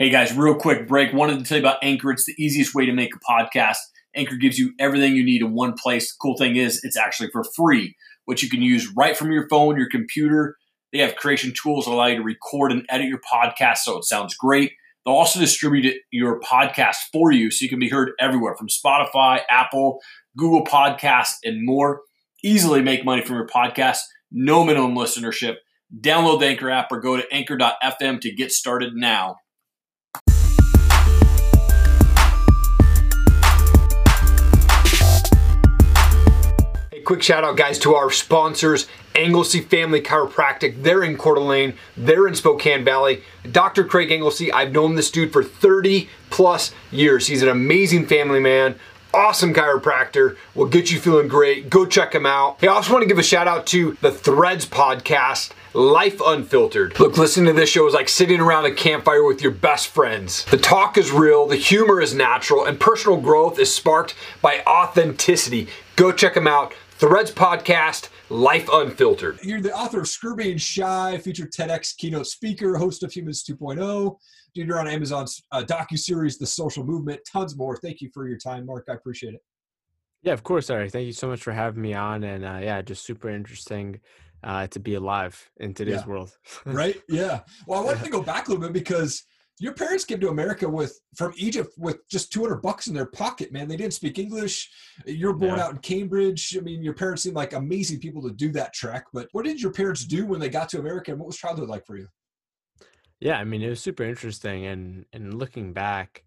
Hey guys, real quick break. Wanted to tell you about Anchor. It's the easiest way to make a podcast. Anchor gives you everything you need in one place. The cool thing is, it's actually for free, which you can use right from your phone, your computer. They have creation tools that allow you to record and edit your podcast so it sounds great. They'll also distribute your podcast for you so you can be heard everywhere from Spotify, Apple, Google Podcasts, and more. Easily make money from your podcast. No minimum listenership. Download the Anchor app or go to anchor.fm to get started now. Quick shout out, guys, to our sponsors, Anglesey Family Chiropractic. They're in Coeur d'Alene, they're in Spokane Valley. Dr. Craig Anglesey, I've known this dude for 30 plus years. He's an amazing family man, awesome chiropractor, will get you feeling great. Go check him out. Hey, I also want to give a shout out to the Threads podcast. Life Unfiltered. Look, listening to this show is like sitting around a campfire with your best friends. The talk is real, the humor is natural, and personal growth is sparked by authenticity. Go check them out. Threads Podcast, Life Unfiltered. You're the author of Screw Being Shy, featured TEDx keynote speaker, host of Humans 2.0. Dude, you're on Amazon's uh, docu-series, The Social Movement, tons more. Thank you for your time, Mark. I appreciate it. Yeah, of course, Erik. Thank you so much for having me on. And uh, yeah, just super interesting uh, to be alive in today's Yeah. world. right? Yeah. Well, I wanted to go back a little bit because your parents came to America with from Egypt with just 200 bucks in their pocket, man. They didn't speak English. You're born Yeah. out in Cambridge. I mean, your parents seem like amazing people to do that trek. But what did your parents do when they got to America, and what was childhood like for you? Yeah, I mean, it was super interesting, and and looking back,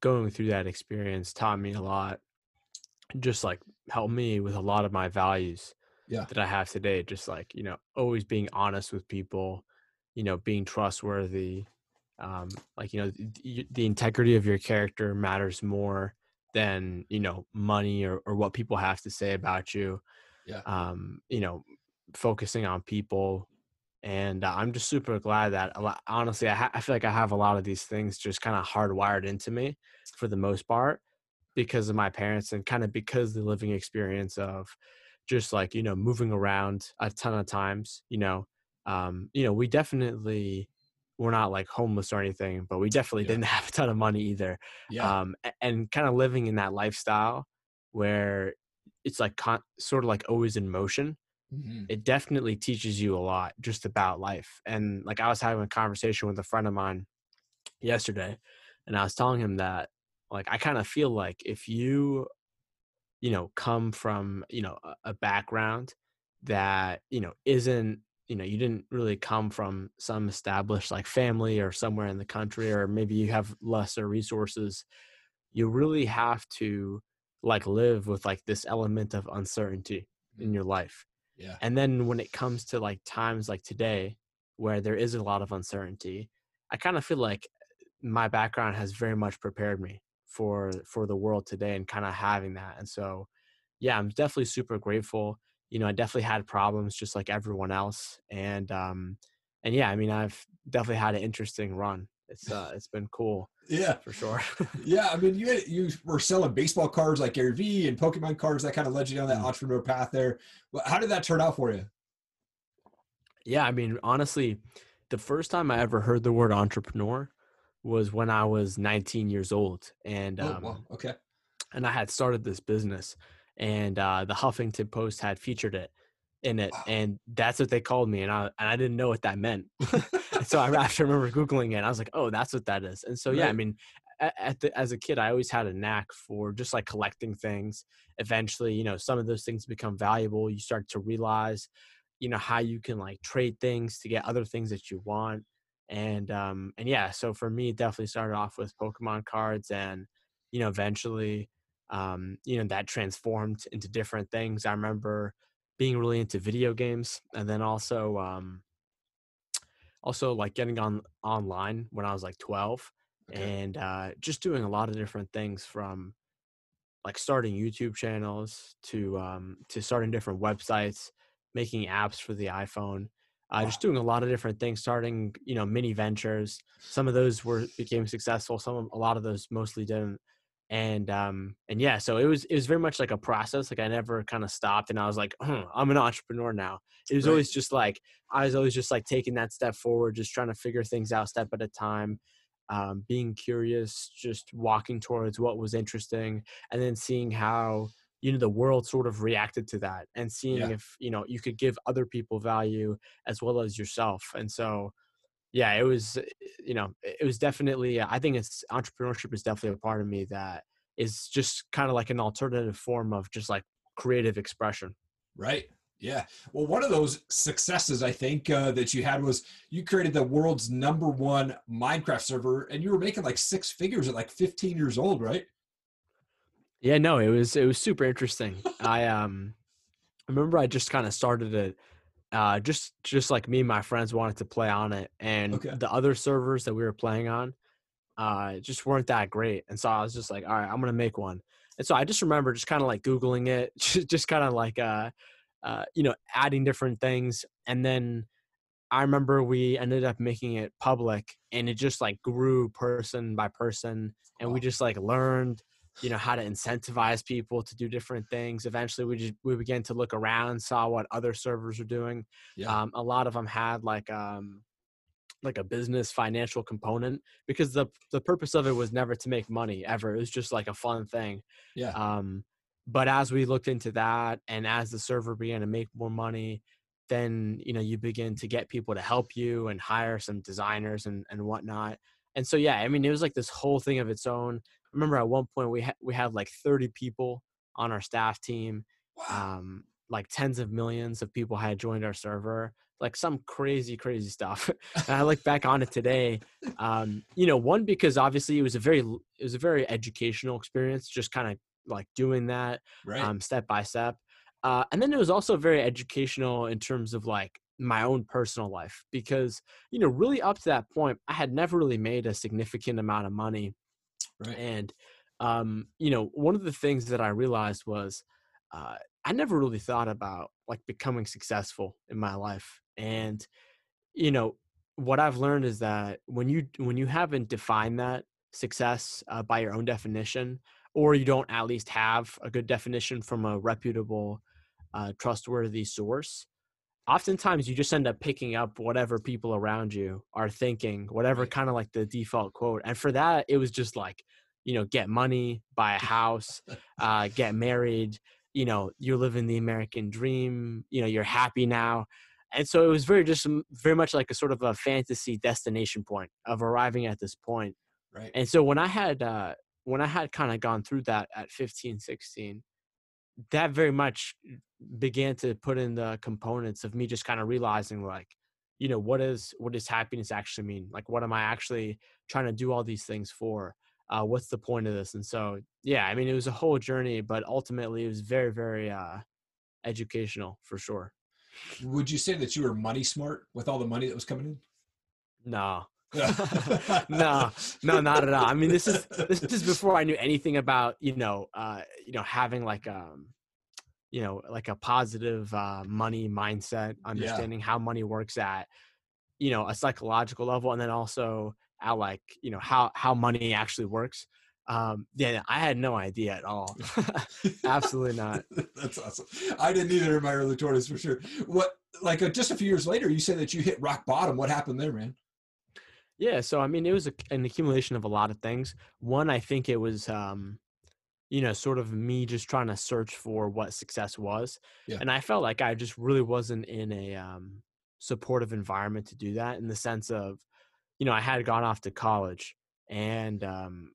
going through that experience taught me a lot. Just like helped me with a lot of my values Yeah. that I have today. Just like you know, always being honest with people, you know, being trustworthy. Um, like you know, th- y- the integrity of your character matters more than you know money or or what people have to say about you. Yeah. Um, you know, focusing on people and uh, I'm just super glad that a lot, honestly I, ha- I feel like I have a lot of these things just kind of hardwired into me for the most part because of my parents and kind of because the living experience of just like you know moving around a ton of times you know um you know we definitely we're not like homeless or anything but we definitely Yeah. didn't have a ton of money either Yeah. um and kind of living in that lifestyle where it's like con- sort of like always in motion Mhm. it definitely teaches you a lot just about life. And like I was having a conversation with a friend of mine yesterday, and I was telling him that like I kind of feel like if you, you know, come from you know a, a background that you know isn't you know you didn't really come from some established like family or somewhere in the country or maybe you have lesser resources you really have to like live with like this element of uncertainty in mm-hmm. your life Yeah. and then when it comes to like times like today, where there is a lot of uncertainty, I kind of feel like my background has very much prepared me for for the world today and kind of having that. And so, yeah, I'm definitely super grateful. You know, I definitely had problems just like everyone else, and um, and yeah, I mean, I've definitely had an interesting run. It's uh, it's been cool Yeah. for sure. Yeah, I mean, you had, you were selling baseball cards like Gary Vee and Pokemon cards that kind of led you down that Mm. entrepreneur path there. How did that turn out for you? Yeah, I mean, honestly, the first time I ever heard the word entrepreneur was when I was 19 years old, and Oh, um, wow. Okay. and I had started this business, and uh, the Huffington Post had featured it in it, and that's what they called me, and I and I didn't know what that meant. So I actually remember googling it. And I was like, oh, that's what that is. And so yeah, I mean, at the, as a kid, I always had a knack for just like collecting things. Eventually, you know, some of those things become valuable. You start to realize, you know, how you can like trade things to get other things that you want. And um and yeah, so for me, it definitely started off with Pokemon cards, and you know, eventually, um, you know, that transformed into different things. I remember being really into video games, and then also um also like getting on online when I was like 12 Okay. and uh, just doing a lot of different things from like starting YouTube channels to um, to starting different websites, making apps for the iPhone, uh, just doing a lot of different things, starting you know mini ventures. Some of those were became successful. Some of, a lot of those mostly didn't. And um and yeah, so it was it was very much like a process. Like I never kind of stopped, and I was like, "Hmm, I'm an entrepreneur now. It was Right. always just like I was always just like taking that step forward, just trying to figure things out step at a time. um, being curious, just walking towards what was interesting, and then seeing how you know the world sort of reacted to that, and seeing Yeah. if you know you could give other people value as well as yourself. And so, yeah, it was you know it was definitely I think it's entrepreneurship is definitely a part of me that is just kind of like an alternative form of just like creative expression. Right. Yeah. Well, one of those successes I think uh, that you had was you created the world's number one Minecraft server, and you were making like six figures at like 15 years old, right? Yeah, no, it was it was super interesting. I um I remember I just kind of started it uh just just like me and my friends wanted to play on it and Okay. the other servers that we were playing on uh just weren't that great. And so I was just like, all right, I'm going to make one. And so I just remember just kind of like googling it, just, just kind of like uh uh you know, adding different things and then I remember we ended up making it public and it just like grew person by person and we just like learned you know how to incentivize people to do different things. Eventually we just we began to look around saw what other servers were doing. Yeah. um, a lot of them had like um like a business financial component because the the purpose of it was never to make money ever. It was just like a fun thing. Yeah. um but as we looked into that and as the server began to make more money then you know you begin to get people to help you and hire some designers and and whatnot. And so yeah i mean it was like this whole thing of its own remember at one point we had we had like 30 people on our staff team Wow. um like tens of millions of people had joined our server like some crazy crazy stuff and i look back on it today um you know one because obviously it was a very it was a very educational experience just kind of like doing that right. um, step by step. Uh, and then it was also very educational in terms of like my own personal life because you know really up to that point I had never really made a significant amount of money right. and um, you know one of the things that I realized was uh, I never really thought about like becoming successful in my life and you know what I've learned is that when you when you haven't defined that success uh, by your own definition or you don't at least have a good definition from a reputable uh, trustworthy source oftentimes you just end up picking up whatever people around you are thinking whatever kind of like the default quote and for that it was just like you know get money buy a house uh, get married you know you're living the american dream you know you're happy now. And so it was very just very much like a sort of a fantasy destination point of arriving at this point. Right. and so when i had uh when i had kind of gone through that at 15 16 that very much began to put in the components of me just kind of realizing like you know what is what does happiness actually mean? Like what am i actually trying to do all these things for? Uh what's the point of this? And so yeah i mean it was a whole journey but ultimately it was very very uh educational for sure. Would you say that you were money smart with all the money that was coming in? no no, no, not at all. I mean, this is this is before I knew anything about you know, uh, you know, having like um, you know, like a positive uh, money mindset, understanding how money works at, you know, a psychological level, and then also at like you know how how money actually works. Um, yeah, I had no idea at all. Absolutely not. That's awesome. I didn't either in my early 20s for sure. What, like uh, just a few years later, you said that you hit rock bottom. What happened there, man? Yeah, so I mean, it was a, an accumulation of a lot of things. One, I think it was, um, you know, sort of me just trying to search for what success was, Yeah. and I felt like I just really wasn't in a um, supportive environment to do that. In the sense of, you know, I had gone off to college, and um,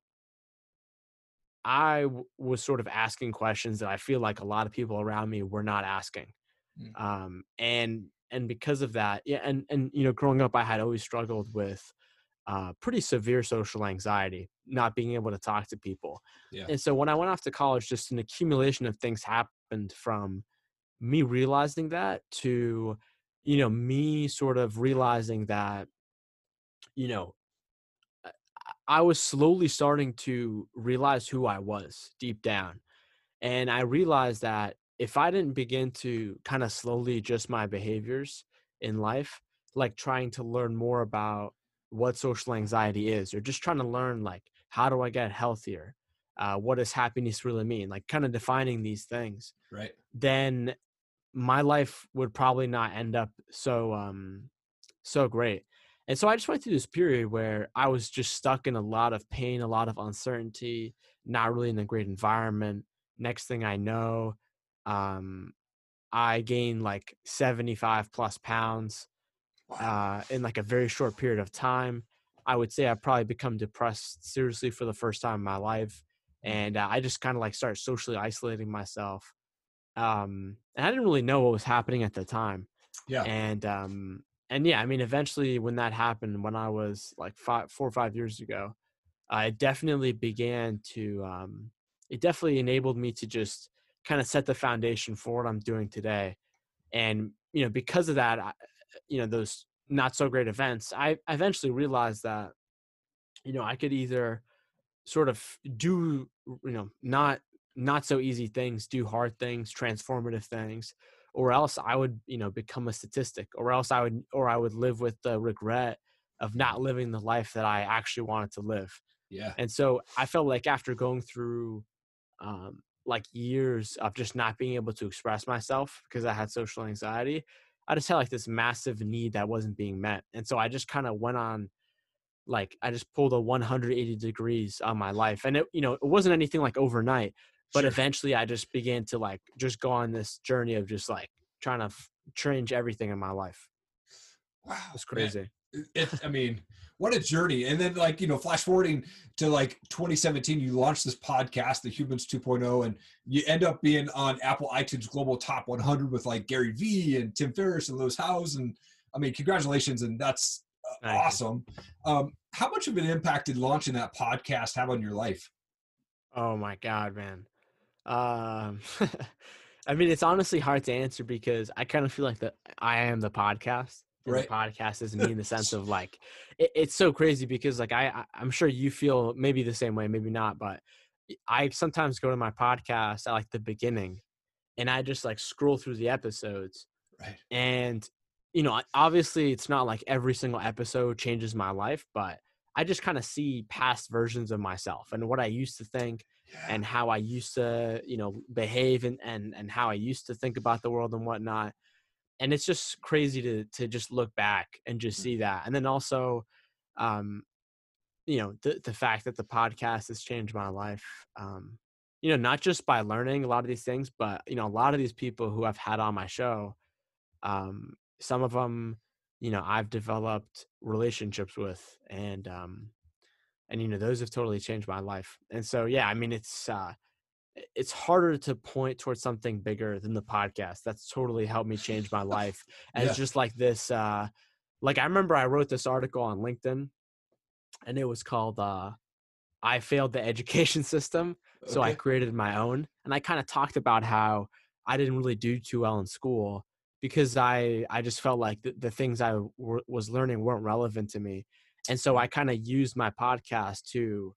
I w- was sort of asking questions that I feel like a lot of people around me were not asking, Mm. um, and and because of that, yeah, and and you know, growing up, I had always struggled with uh, pretty severe social anxiety, not being able to talk to people. Yeah. And so when I went off to college, just an accumulation of things happened from me realizing that to, you know, me sort of realizing that, you know, I- I was slowly starting to realize who I was deep down. And I realized that if I didn't begin to kind of slowly adjust my behaviors in life, like trying to learn more about what social anxiety is, or just trying to learn like how do I get healthier? Uh, what does happiness really mean? Like kind of defining these things, Right. then my life would probably not end up so um so great. And so I just went through this period where I was just stuck in a lot of pain, a lot of uncertainty, not really in a great environment. Next thing I know, um, I gained like 75 plus pounds uh, in like a very short period of time. I would say I've probably become depressed seriously for the first time in my life. And uh, I just kind of like started socially isolating myself. Um, and I didn't really know what was happening at the time. Yeah. And um, and yeah, I mean, eventually when that happened, when I was like five, four or five years ago, I definitely began to. Um, it definitely enabled me to just kind of set the foundation for what I'm doing today. And you know, because of that, I, you know, those not so great events, I eventually realized that, you know, I could either sort of do, you know, not not so easy things, do hard things, transformative things, or else I would, you know, become a statistic, or else I would, or I would live with the regret of not living the life that I actually wanted to live. Yeah. And so I felt like after going through um, like years of just not being able to express myself because I had social anxiety, I just had like this massive need that wasn't being met. And so I just kind of went on like I just pulled a 180 degrees on my life. And it, you know, it wasn't anything like overnight, but Sure. eventually I just began to like just go on this journey of just like trying to f- change everything in my life. Wow. It's man. crazy. it, I mean, what a journey. And then, like, you know, flash forwarding to like 2017, you launched this podcast, The Humans 2.0, and you end up being on Apple iTunes Global Top 100 with like Gary Vee and Tim Ferriss and Lewis Howes. And I mean, congratulations. And that's uh, Thank awesome. Um, how much of an impact did launching that podcast have on your life? Oh my god, man. Um I mean it's honestly hard to answer because I kind of feel like that I am the podcast. And Right. the podcast is me in the sense of like it, it's so crazy because like I I- I'm sure you feel maybe the same way, maybe not, but I sometimes go to my podcast at like the beginning and I just like scroll through the episodes Right. and you know obviously it's not like every single episode changes my life but i just kind of see past versions of myself and what i used to think Yeah. and how i used to you know behave and and, and how i used to think about the world and whatnot and it's just crazy to to just look back and just see that and then also um you know the the fact that the podcast has changed my life um you know not just by learning a lot of these things but you know a lot of these people who i've had on my show um some of them you know i've developed relationships with and um and you know those have totally changed my life and so yeah i mean it's uh it's harder to point towards something bigger than the podcast. That's totally helped me change my life And Yeah. just like this uh like i remember i wrote this article on linkedin and it was called uh i failed the education system so i created my own and i kind of talked about how i didn't really do too well in school because i i just felt like the, the things i w- was learning weren't relevant to me and so i kind of used my podcast to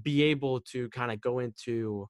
be able to kind of go into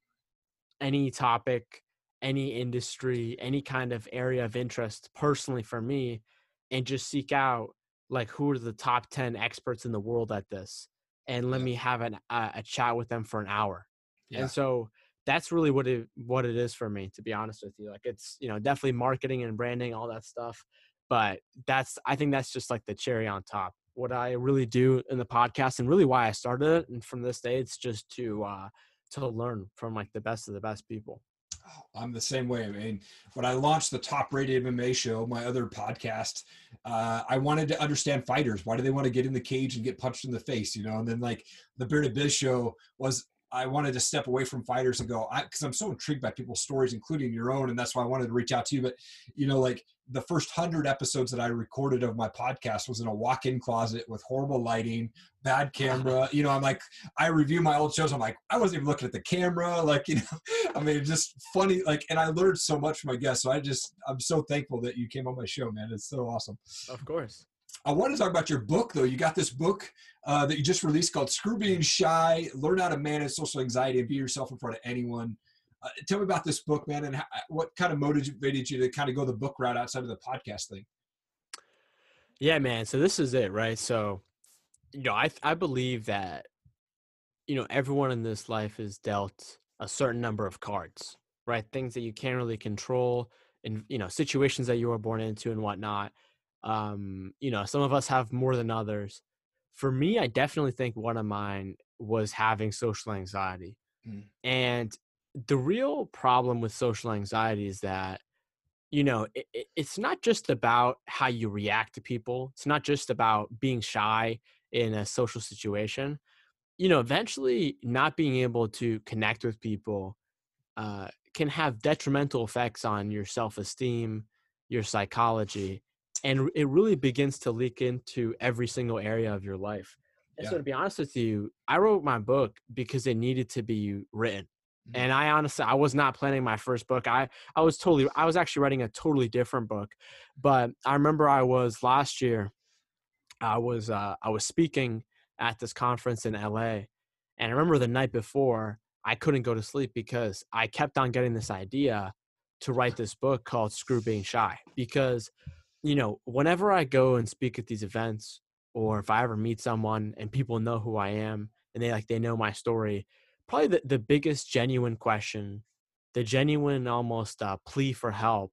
any topic any industry any kind of area of interest personally for me and just seek out like who are the top 10 experts in the world at this and let Yeah. me have an, a, a chat with them for an hour Yeah. and so that's really what it what it is for me to be honest with you like it's you know definitely marketing and branding all that stuff but that's i think that's just like the cherry on top what i really do in the podcast and really why i started it and from this day it's just to uh to learn from like the best of the best people Oh, I'm the same way. I mean, when I launched the Top Rated MMA show, my other podcast, uh, I wanted to understand fighters. Why do they want to get in the cage and get punched in the face? You know, and then like the Bearded Biz show was. I wanted to step away from fighters and go because I'm so intrigued by people's stories, including your own, and that's why I wanted to reach out to you. But you know, like the first hundred episodes that I recorded of my podcast was in a walk-in closet with horrible lighting, bad camera. You know, I'm like, I review my old shows. I'm like, I wasn't even looking at the camera. Like, you know, I mean, just funny. Like, and I learned so much from my guests. So I just, I'm so thankful that you came on my show, man. It's so awesome. of course I want to talk about your book, though. You got this book uh, that you just released called "Screw Being Shy: Learn How to Manage Social Anxiety and Be Yourself in Front of Anyone." Uh, tell me about this book, man, and how, what kind of motivated you to kind of go the book route outside of the podcast thing. Yeah, man. So this is it, right? So, you know, I I believe that you know everyone in this life is dealt a certain number of cards, right? Things that you can't really control, and you know situations that you were born into and whatnot. Um, you know, some of us have more than others. For me, I definitely think one of mine was having social anxiety. Mm. And the real problem with social anxiety is that you know it, it's not just about how you react to people it's not just about being shy in a social situation you know eventually not being able to connect with people uh, can have detrimental effects on your self-esteem your psychology and it really begins to leak into every single area of your life. And Yeah. so to be honest with you i wrote my book because it needed to be written. Mhm. and i honestly i was not planning my first book. I i was totally i was actually writing a totally different book. But i remember i was last year i was uh i was speaking at this conference in la and i remember the night before i couldn't go to sleep because i kept on getting this idea to write this book called screw being shy because you know whenever i go and speak at these events or if i ever meet someone and people know who i am and they like they know my story probably the, the biggest genuine question the genuine almost uh, plea for help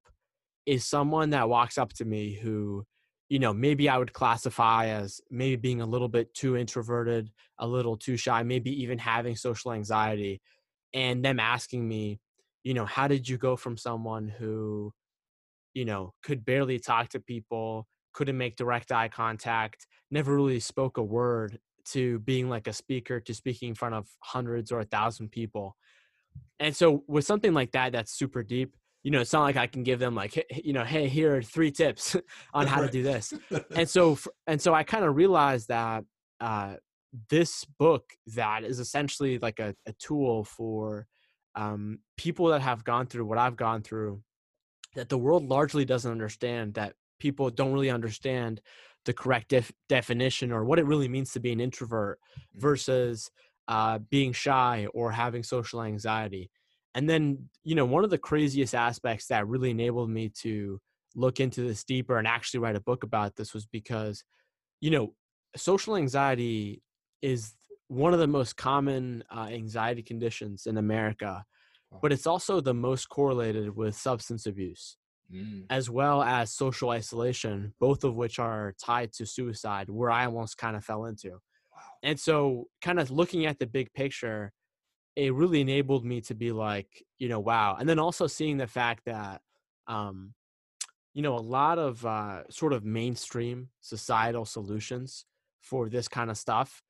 is someone that walks up to me who you know maybe i would classify as maybe being a little bit too introverted a little too shy maybe even having social anxiety and them asking me you know how did you go from someone who you know could barely talk to people couldn't make direct eye contact never really spoke a word to being like a speaker to speaking in front of hundreds or a thousand people. And so with something like that that's super deep you know it's not like i can give them like you know hey here are three tips on how to do this. And so and so i kind of realized that uh this book that is essentially like a, a tool for um people that have gone through what i've gone through that the world largely doesn't understand that people don't really understand the correct def- definition or what it really means to be an introvert Mhm. versus uh, being shy or having social anxiety and then you know one of the craziest aspects that really enabled me to look into this deeper and actually write a book about this was because you know social anxiety is one of the most common uh, anxiety conditions in america. But it's also the most correlated with substance abuse Mm. as well as social isolation, both of which are tied to suicide, where I almost kind of fell into. Wow. And so, kind of looking at the big picture, it really enabled me to be like, you know, wow. And then also seeing the fact that, um, you know, a lot of uh, sort of mainstream societal solutions for this kind of stuff,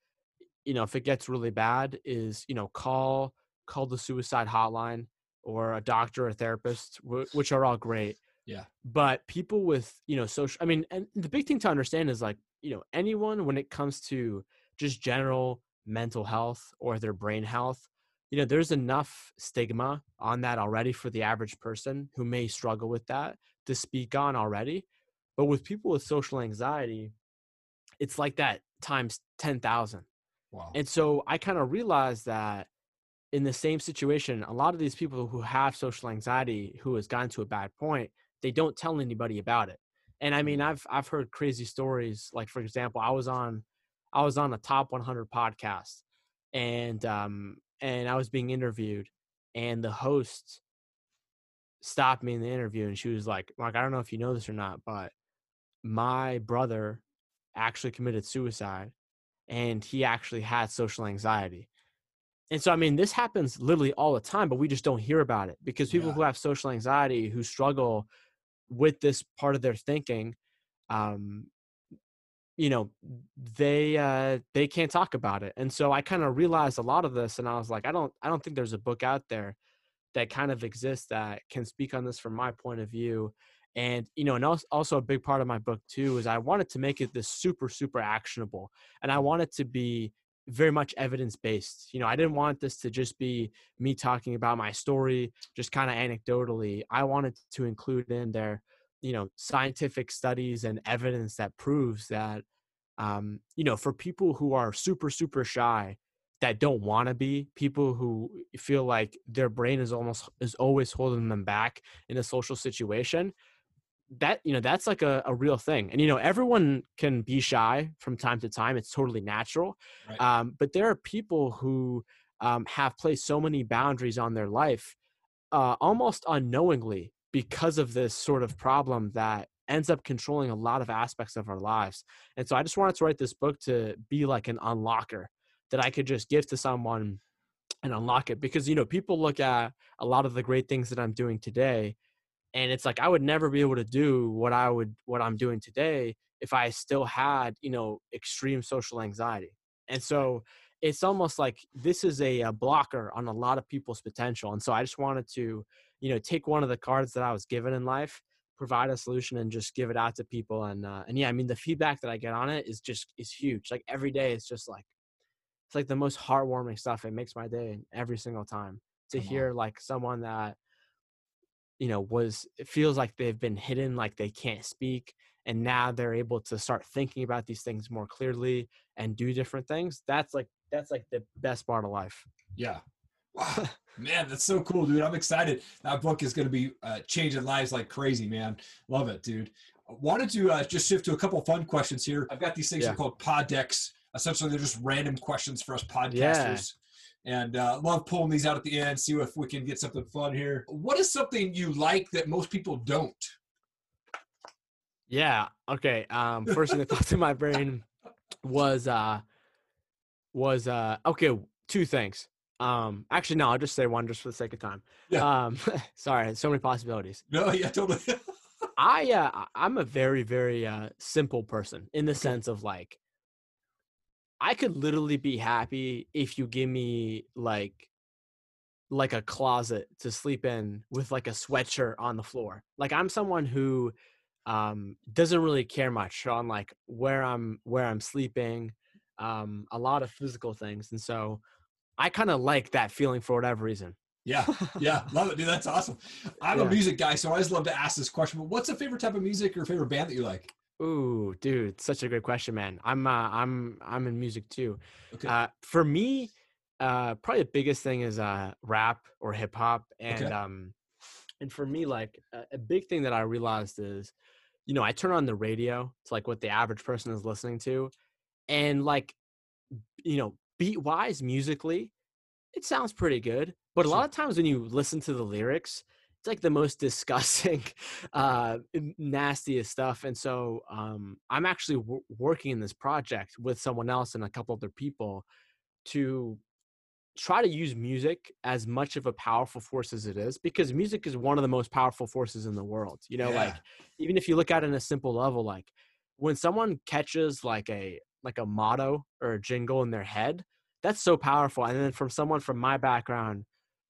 you know, if it gets really bad, is you know, call call the suicide hotline or a doctor or therapist, wh- which are all great Yeah. but people with you know social i mean and the big thing to understand is like you know anyone when it comes to just general mental health or their brain health you know there's enough stigma on that already for the average person who may struggle with that to speak on already but with people with social anxiety it's like that times 10,000 Wow. and so I kind of realized that in the same situation, a lot of these people who have social anxiety, who has gotten to a bad point, they don't tell anybody about it. And I mean, Mm. I've I've heard crazy stories. Like for example, I was on I was on a top 100 podcast, and um and I was being interviewed, and the host stopped me in the interview, and she was like, "Mark, I don't know if you know this or not, but my brother actually committed suicide." and he actually had social anxiety. And so, I mean, this happens literally all the time, but we just don't hear about it because people Yeah. who have social anxiety, who struggle with this part of their thinking, um, you know, they uh, they can't talk about it. And so, I kind of realized a lot of this, and I was like, I don't, I don't think there's a book out there that kind of exists that can speak on this from my point of view. And you know, and also a big part of my book too is I wanted to make it this super, super actionable, and I wanted to be very much evidence based. You know, I didn't want this to just be me talking about my story, just kind of anecdotally. I wanted to include in there, you know, scientific studies and evidence that proves that, um, you know, for people who are super, super shy, that don't want to be people who feel like their brain is almost is always holding them back in a social situation that you know that's like a, a real thing and you know everyone can be shy from time to time it's totally natural Right. um, but there are people who um, have placed so many boundaries on their life uh, almost unknowingly because of this sort of problem that ends up controlling a lot of aspects of our lives. And so I just wanted to write this book to be like an unlocker that I could just give to someone and unlock it because you know people look at a lot of the great things that I'm doing today and it's like I would never be able to do what I would what I'm doing today if I still had, you know, extreme social anxiety. And so it's almost like this is a, a blocker on a lot of people's potential. And so I just wanted to, you know, take one of the cards that I was given in life provide a solution and just give it out to people and uh, and yeah i mean the feedback that i get on it is just is huge like every day it's just like it's like the most heartwarming stuff it makes my day every single time to Come hear on. like someone that you know was it feels like they've been hidden like they can't speak and now they're able to start thinking about these things more clearly and do different things that's like that's like the best part of life. Yeah. Wow man that's so cool dude i'm excited. That book is going to be uh, changing lives like crazy man. Love it dude. Wanted to uh, just shift to a couple fun questions here? I've got these things yeah. called pod decks essentially they're just random questions for us podcasters. yeah and uh, love pulling these out at the end see if we can get something fun here. What is something you like that most people don't? Yeah okay um first thing that thought to my brain was uh was uh okay two things. Um actually no i'll just say one just for the sake of time. Yeah. um sorry so many possibilities. No yeah totally. I uh i'm a very very uh simple person in the sense of like I could literally be happy if you give me like like a closet to sleep in with like a sweatshirt on the floor. Like I'm someone who um doesn't really care much on like where I'm where I'm sleeping, um a lot of physical things. And so I kind of like that feeling for whatever reason. Yeah, yeah, love it, dude. That's awesome. I'm yeah. a music guy, so I always love to ask this question. But what's a favorite type of music or favorite band that you like? Ooh, dude, such a great question, man. I'm uh, I'm I'm in music too. Okay. Uh, for me, uh, probably the biggest thing is uh, rap or hip hop, and okay. um, and for me, like a, a big thing that I realized is, you know, I turn on the radio to like what the average person is listening to, and like, you know, beat wise musically, it sounds pretty good. But a lot of times when you listen to the lyrics, it's like the most disgusting uh nastiest stuff and so um i'm actually w- working in this project with someone else and a couple other people to try to use music as much of a powerful force as it is because music is one of the most powerful forces in the world you know yeah. like even if you look at it in a simple level like when someone catches like a like a motto or a jingle in their head that's so powerful and then from someone from my background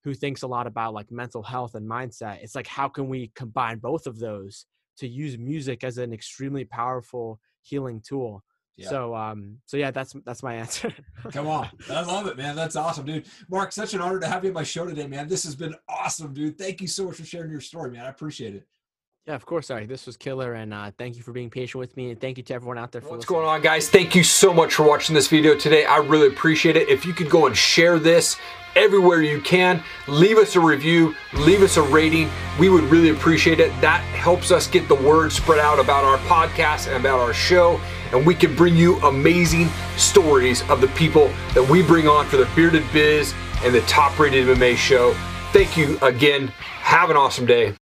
who thinks a lot about like mental health and mindset. It's like how can we combine both of those to use music as an extremely powerful healing tool. Yeah. So um so yeah that's that's my answer. Come on. I love it, man. That's awesome, dude. Mark, such an honor to have you on my show today, man. This has been awesome, dude. Thank you so much for sharing your story, man. I appreciate it. Yeah, of course. Sorry, this was killer, and uh, thank you for being patient with me, and thank you to everyone out there for what's listening. going on, guys. Thank you so much for watching this video today. I really appreciate it. If you could go and share this everywhere you can, leave us a review, leave us a rating. We would really appreciate it. That helps us get the word spread out about our podcast and about our show, and we can bring you amazing stories of the people that we bring on for the Bearded Biz and the Top Rated MMA show. Thank you again. Have an awesome day.